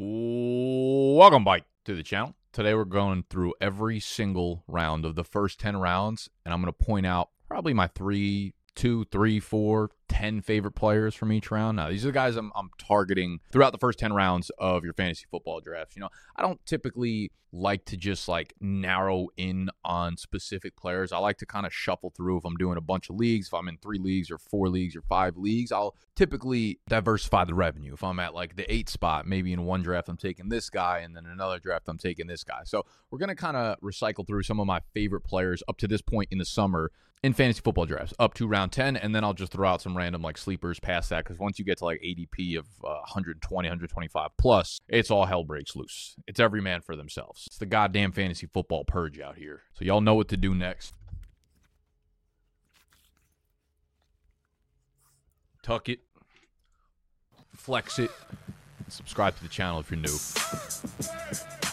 Welcome back to the channel. Today we're going through every single round of the first 10 rounds, and I'm going to point out probably my three, two, three, four, 10 favorite players from each round. Now, these are the guys I'm, I'm targeting throughout the first 10 rounds of your fantasy football drafts. You know, I don't typically like to just like narrow in on specific players. I like to kind of shuffle through if I'm doing a bunch of leagues, if I'm in three leagues or four leagues or five leagues, I'll typically diversify the revenue. If I'm at like the eight spot, maybe in one draft I'm taking this guy and then another draft I'm taking this guy. So we're going to kind of recycle through some of my favorite players up to this point in the summer in fantasy football drafts up to round 10 and then I'll just throw out some random like sleepers past that because once you get to like ADP of uh, 120, 125 plus, it's all hell breaks loose. It's every man for themselves. It's the goddamn fantasy football purge out here. So y'all know what to do next. Tuck it, flex it, subscribe to the channel if you're new.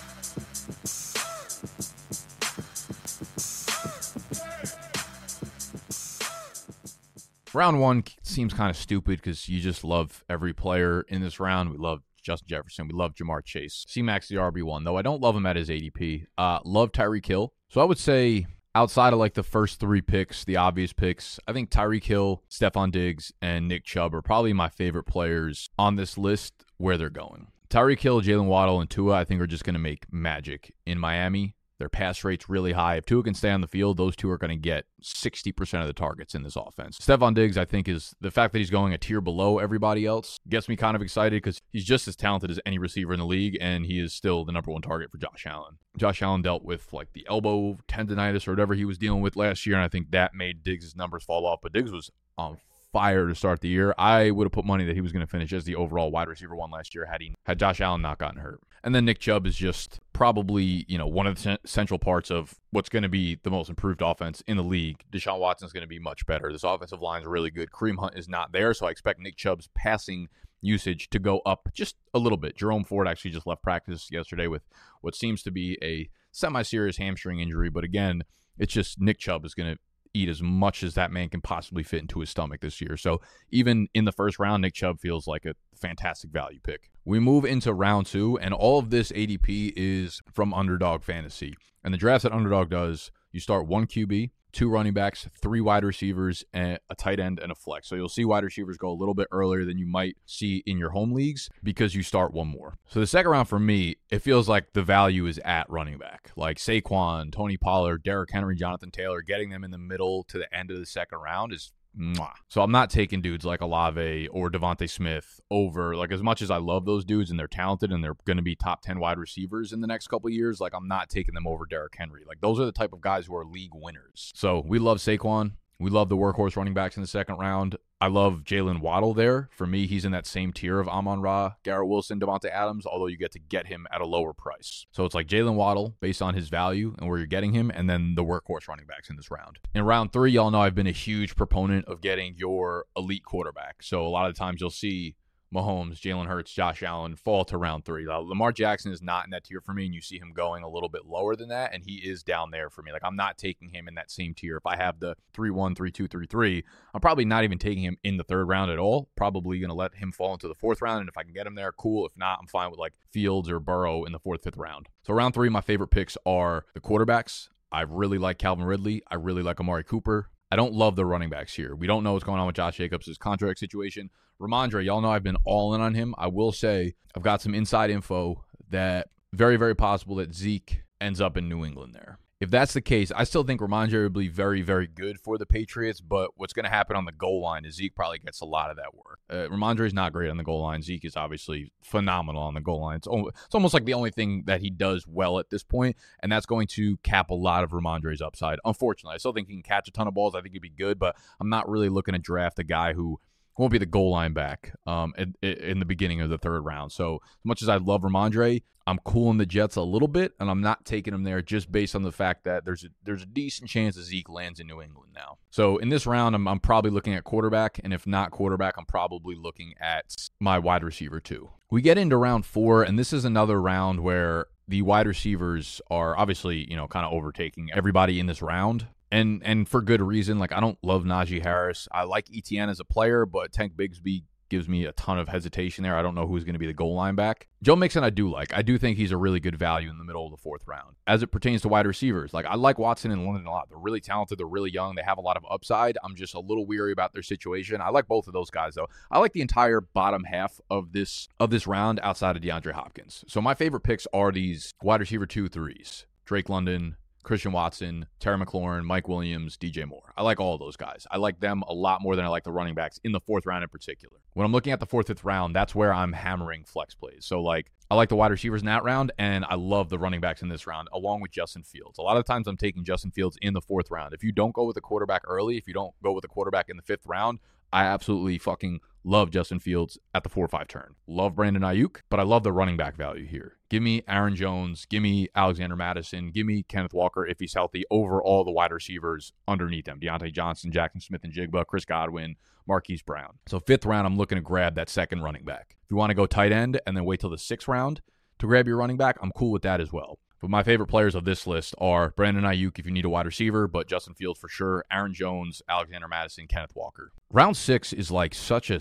Round one seems kind of stupid because you just love every player in this round. We love Justin Jefferson. We love Ja'Marr Chase. C-Max the RB1, though I don't love him at his ADP. Uh, love Tyreek Hill. So I would say outside of like the first three picks, the obvious picks, I think Tyreek Hill, Stefon Diggs, and Nick Chubb are probably my favorite players on this list where they're going. Tyreek Hill, Jaylen Waddle, and Tua, I think are just going to make magic in Miami. Their pass rate's really high. If Tua can stay on the field, those two are going to get 60% of the targets in this offense. Stefon Diggs, I think, is the fact that he's going a tier below everybody else gets me kind of excited because he's just as talented as any receiver in the league, and he is still the number one target for Josh Allen. Josh Allen dealt with like the elbow tendonitis or whatever he was dealing with last year, and I think that made Diggs' numbers fall off. But Diggs was on fire to start the year. I would have put money that he was going to finish as the overall wide receiver one last year had he had Josh Allen not gotten hurt. And then Nick Chubb is just probably you know one of the central parts of what's going to be the most improved offense in the league. Deshaun Watson is going to be much better. This offensive line is really good. Kareem Hunt is not there, so I expect Nick Chubb's passing usage to go up just a little bit. Jerome Ford actually just left practice yesterday with what seems to be a semi-serious hamstring injury, but again, it's just Nick Chubb is going to eat as much as that man can possibly fit into his stomach this year. So even in the first round, Nick Chubb feels like a fantastic value pick. We move into round two, and all of this ADP is from Underdog Fantasy. And the drafts that Underdog does, you start one QB, two running backs, three wide receivers, and a tight end and a flex. So you'll see wide receivers go a little bit earlier than you might see in your home leagues because you start one more. So the second round for me, it feels like the value is at running back. Like Saquon, Tony Pollard, Derrick Henry, Jonathan Taylor, getting them in the middle to the end of the second round is Mwah. So I'm not taking dudes like Olave or DeVonta Smith over like as much as I love those dudes and they're talented and they're going to be top 10 wide receivers in the next couple years, like I'm not taking them over Derrick Henry. Like those are the type of guys who are league winners. So we love Saquon. We love the workhorse running backs in the second round. I love Jaylen Waddle there. For me, he's in that same tier of Amon Ra, Garrett Wilson, Davante Adams, although you get to get him at a lower price. So it's like Jaylen Waddle based on his value and where you're getting him, and then the workhorse running backs in this round. In round three, y'all know I've been a huge proponent of getting your elite quarterback. So a lot of times you'll see Mahomes, Jalen Hurts, Josh Allen fall to round three. Lamar Jackson is not in that tier for me, and you see him going a little bit lower than that, and he is down there for me. Like I'm not taking him in that same tier. If I have the three one, three two, three three, I'm probably not even taking him in the third round at all. Probably gonna let him fall into the fourth round, and if I can get him there, cool. If not, I'm fine with like Fields or Burrow in the fourth, fifth round. So round three, my favorite picks are the quarterbacks. I really like Calvin Ridley. I really like Amari Cooper. I don't love the running backs here. We don't know what's going on with Josh Jacobs' contract situation. Rhamondre, y'all know I've been all in on him. I will say I've got some inside info that very, very possible that Zeke ends up in New England there if that's the case, I still think Rhamondre would be very, very good for the Patriots. But what's going to happen on the goal line is Zeke probably gets a lot of that work. Uh, Rhamondre is not great on the goal line. Zeke is obviously phenomenal on the goal line. It's, almost, it's almost like the only thing that he does well at this point, and that's going to cap a lot of Rhamondre's upside. Unfortunately, I still think he can catch a ton of balls. I think he'd be good, but I'm not really looking to draft a guy who won't be the goal line back um, in, in, the beginning of the third round. So as much as I love Rhamondre, I'm cooling the Jets a little bit, and I'm not taking them there just based on the fact that there's a, there's a decent chance that Zeke lands in New England now. So in this round, I'm, I'm probably looking at quarterback, and if not quarterback, I'm probably looking at my wide receiver too. We get into round four, and this is another round where the wide receivers are obviously, you know, kind of overtaking everybody in this round and and for good reason. Like I don't love Najee Harris. I like ETN as a player, but Tank Bigsby gives me a ton of hesitation there. I don't know who's going to be the goal line back. Joe Mixon, I do like. I do think he's a really good value in the middle of the fourth round. As it pertains to wide receivers, like I like Watson and London a lot. They're really talented. They're really young. They have a lot of upside. I'm just a little weary about their situation. I like both of those guys though. I like the entire bottom half of this of this round outside of DeAndre Hopkins. So my favorite picks are these wide receiver two threes: Drake London, Christian Watson, Terry McLaurin, Mike Williams, DJ Moore. I like all those guys. I like them a lot more than I like the running backs in the fourth round in particular. When I'm looking at the fourth, fifth round, that's where I'm hammering flex plays. So, like, I like the wide receivers in that round, and I love the running backs in this round, along with Justin Fields. A lot of times I'm taking Justin Fields in the fourth round. If you don't go with a quarterback early, if you don't go with a quarterback in the fifth round, I absolutely fucking love Justin Fields at the 4 or 5 turn. Love Brandon Aiyuk, but I love the running back value here. Give me Aaron Jones, give me Alexander Mattison. give me Kenneth Walker if he's healthy over all the wide receivers underneath them Diontae Johnson, Jaxon Smith-Njigba, Chris Godwin, Marquise Brown. So, fifth round, I'm looking to grab that second running back. If you want to go tight end and then wait till the sixth round to grab your running back, I'm cool with that as well. But my favorite players of this list are Brandon Aiyuk if you need a wide receiver, but Justin Fields for sure, Aaron Jones, Alexander Mattison, Kenneth Walker. Round six is like such a,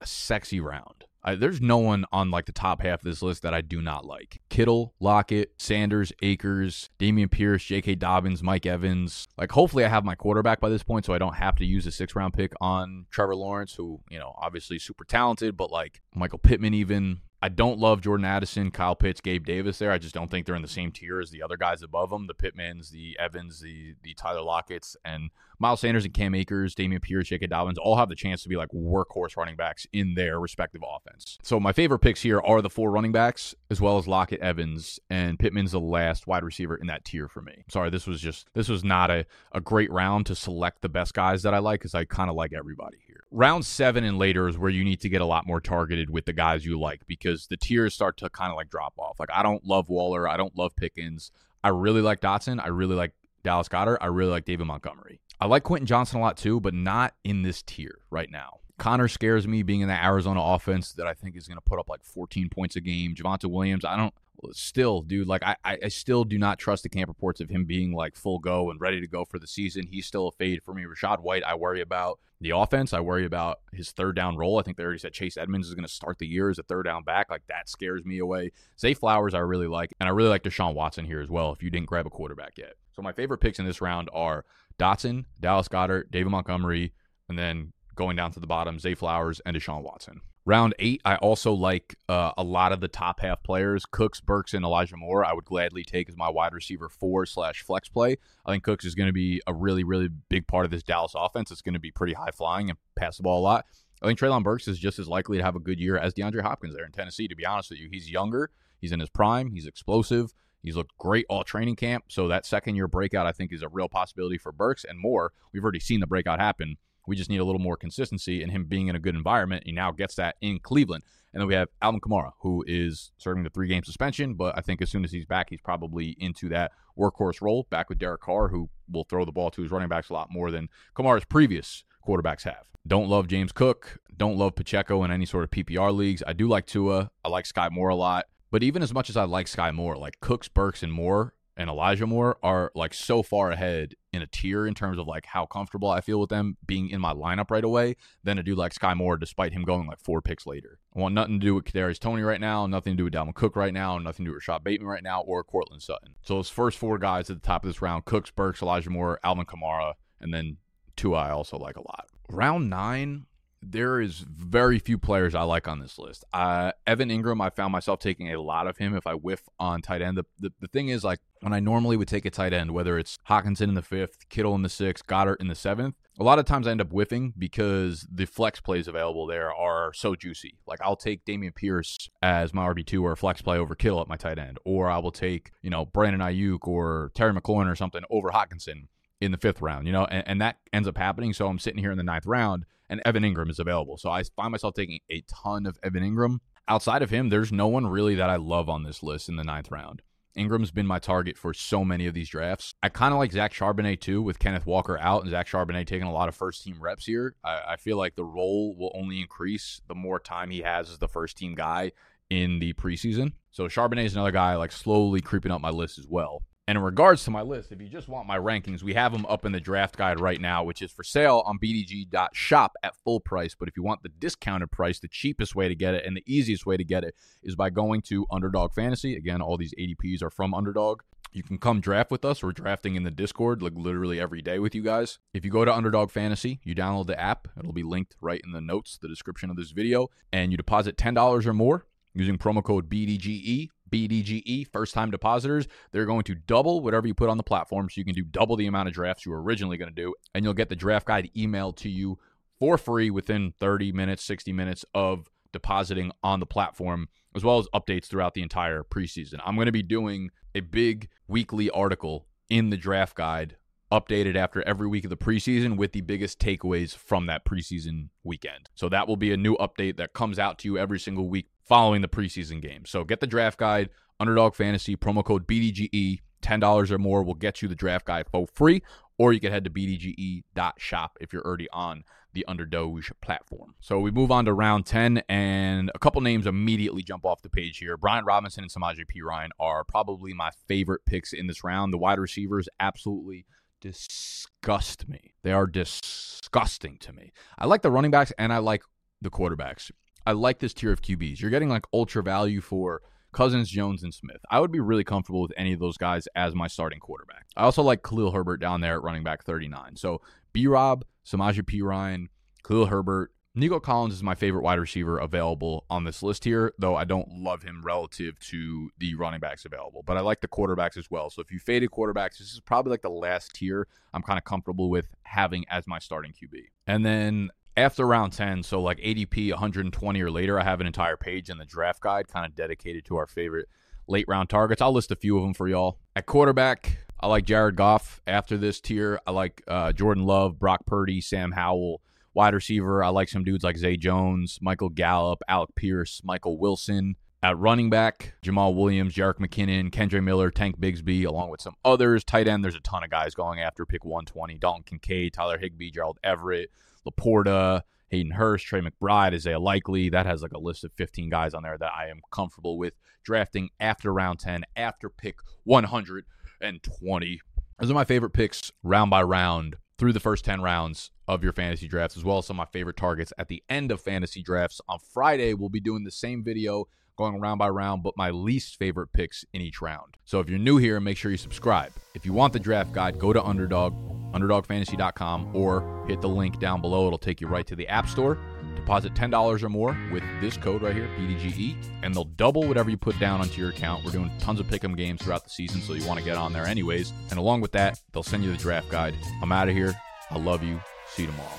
a sexy round. I, there's no one on like the top half of this list that I do not like. Kittle, Lockett, Sanders, Akers, Dameon Pierce, J.K. Dobbins, Mike Evans. Like, hopefully, I have my quarterback by this point, so I don't have to use a six round pick on Trevor Lawrence, who you know obviously super talented, but like Michael Pittman even I don't love Jordan Addison, Kyle Pitts, Gabe Davis there. I just don't think they're in the same tier as the other guys above them. The Pittmans, the Evans, the the Tyler Lockett's, and Miles Sanders and Cam Akers, Dameon Pierce, J.K. Dobbins all have the chance to be like workhorse running backs in their respective offense. So my favorite picks here are the four running backs, as well as Lockett, Evans, and Pittman's the last wide receiver in that tier for me. Sorry, this was just this was not a, a great round to select the best guys that I like because I kind of like everybody round seven and later is where you need to get a lot more targeted with the guys you like because the tiers start to kind of like drop off. Like I don't love Waller, I don't love Pickens. I really like Dotson. I really like Dallas Goedert. I really like David Montgomery. I like Quentin Johnston a lot too, but not in this tier right now. Conner scares me being in the Arizona offense that I think is going to put up like 14 points a game. Javonte Williams, I don't still, dude, like I, I still do not trust the camp reports of him being like full go and ready to go for the season. He's still a fade for me. Rachaad White, I worry about the offense. I worry about his third down role. I think they already said Chase Edmonds is going to start the year as a third down back. Like that scares me away. Zay Flowers, I really like, and I really like Deshaun Watson here as well. If you didn't grab a quarterback yet, so my favorite picks in this round are Dotson, Dallas Goedert, David Montgomery, and then going down to the bottom, Zay Flowers and Deshaun Watson. Round eight, I also like uh, a lot of the top half players. Cooks, Burks, and Elijah Moore, I would gladly take as my wide receiver four slash flex play. I think Cooks is going to be a really, really big part of this Dallas offense. It's going to be pretty high flying and pass the ball a lot. I think Treylon Burks is just as likely to have a good year as DeAndre Hopkins there in Tennessee, to be honest with you. He's younger, he's in his prime, he's explosive. He's looked great all training camp. So that second year breakout, I think, is a real possibility for Burks and more. We've already seen the breakout happen we just need a little more consistency and him being in a good environment. He now gets that in Cleveland. And then we have Alvin Kamara, who is serving the three game suspension, but I think as soon as he's back, he's probably into that workhorse role back with Derek Carr, who will throw the ball to his running backs a lot more than Kamara's previous quarterbacks have. Don't love James Cook. Don't love Pacheco in any sort of PPR leagues. I do like Tua. I like Sky Moore a lot. But even as much as I like Sky Moore, like Cooks, Burks, and Moore and Elijah Moore are like so far ahead in a tier in terms of like how comfortable I feel with them being in my lineup right away than a dude like Sky Moore, despite him going like four picks later. I want nothing to do with Kadarius Toney right now, nothing to do with Dalvin Cook right now, nothing to do with Rashod Bateman right now, or Courtland Sutton. So those first four guys at the top of this round: Cooks, Burks, Elijah Moore, Alvin Kamara, and then two I also like a lot. Round nine, there is very few players I like on this list. Uh, Evan Engram, I found myself taking a lot of him if I whiff on tight end. The, the, the thing is, like, when I normally would take a tight end, whether it's Hockenson in the fifth, Kittle in the sixth, Goedert in the seventh, a lot of times I end up whiffing because the flex plays available there are so juicy. Like, I'll take Dameon Pierce as my RB2 or flex play over Kittle at my tight end, or I will take, you know, Brandon Aiyuk or Terry McLaurin or something over Hockenson in the fifth round, you know, and, and that ends up happening. So I'm sitting here in the ninth round and Evan Engram is available. So I find myself taking a ton of Evan Engram. Outside of him, there's no one really that I love on this list in the ninth round. Engram's been my target for so many of these drafts. I kind of like Zach Charbonnet too, with Kenneth Walker out and Zach Charbonnet taking a lot of first team reps here. I, I feel like the role will only increase the more time he has as the first team guy in the preseason. So Charbonnet is another guy like slowly creeping up my list as well. And in regards to my list, if you just want my rankings, we have them up in the draft guide right now, which is for sale on bdg.shop at full price. But if you want the discounted price, the cheapest way to get it and the easiest way to get it is by going to Underdog Fantasy. Again, all these ADPs are from Underdog. You can come draft with us. We're drafting in the Discord like literally every day with you guys. If you go to Underdog Fantasy, you download the app. It'll be linked right in the notes, the description of this video, and you deposit $10 or more using promo code BDGE BDGE, first time depositors, they're going to double whatever you put on the platform. So you can do double the amount of drafts you were originally going to do. And you'll get the draft guide emailed to you for free within 30 minutes, 60 minutes of depositing on the platform, as well as updates throughout the entire preseason. I'm going to be doing a big weekly article in the draft guide updated after every week of the preseason with the biggest takeaways from that preseason weekend. So that will be a new update that comes out to you every single week following the preseason game. So get the draft guide, Underdog Fantasy, promo code BDGE, $10 or more will get you the draft guide for free, or you can head to bdge.shop if you're already on the Underdog platform. So we move on to round 10, and a couple names immediately jump off the page here. Brian Robinson and Samaje Perine are probably my favorite picks in this round. The wide receivers absolutely – disgust me. They are disgusting to me. I like the running backs and I like the quarterbacks. I like this tier of QBs. You're getting like ultra value for Cousins, Jones, and Smith. I would be really comfortable with any of those guys as my starting quarterback. I also like Khalil Herbert down there at running back 39. So B Rob, Samaje Perine, Khalil Herbert, Nico Collins is my favorite wide receiver available on this list here, though I don't love him relative to the running backs available. But I like the quarterbacks as well. So if you faded quarterbacks, this is probably like the last tier I'm kind of comfortable with having as my starting QB. And then after round 10, so like ADP 120 or later, I have an entire page in the draft guide kind of dedicated to our favorite late round targets. I'll list a few of them for y'all. At quarterback, I like Jared Goff. After this tier, I like uh, Jordan Love, Brock Purdy, Sam Howell. Wide receiver, I like some dudes like Zay Jones, Michael Gallup, Alec Pierce, Michael Wilson. At running back, Jamaal Williams, Jerick McKinnon, Kendre Miller, Tank Bigsby, along with some others. Tight end, there's a ton of guys going after pick 120. Dalton Kincaid, Tyler Higbee, Gerald Everett, Laporta, Hayden Hurst, Trey McBride, Isaiah Likely. That has like a list of 15 guys on there that I am comfortable with drafting after round 10, after pick 120. Those are my favorite picks round by round through the first 10 rounds of your fantasy drafts, as well as some of my favorite targets at the end of fantasy drafts. On Friday, we'll be doing the same video going round by round, but my least favorite picks in each round. So if you're new here, make sure you subscribe. If you want the draft guide, go to Underdog, underdogfantasy.com, or hit the link down below. It'll take you right to the App Store. Deposit $10 or more with this code right here, BDGE, and they'll double whatever you put down onto your account. We're doing tons of pick'em games throughout the season, so you want to get on there anyways. And along with that, they'll send you the draft guide. I'm out of here. I love you. See you tomorrow.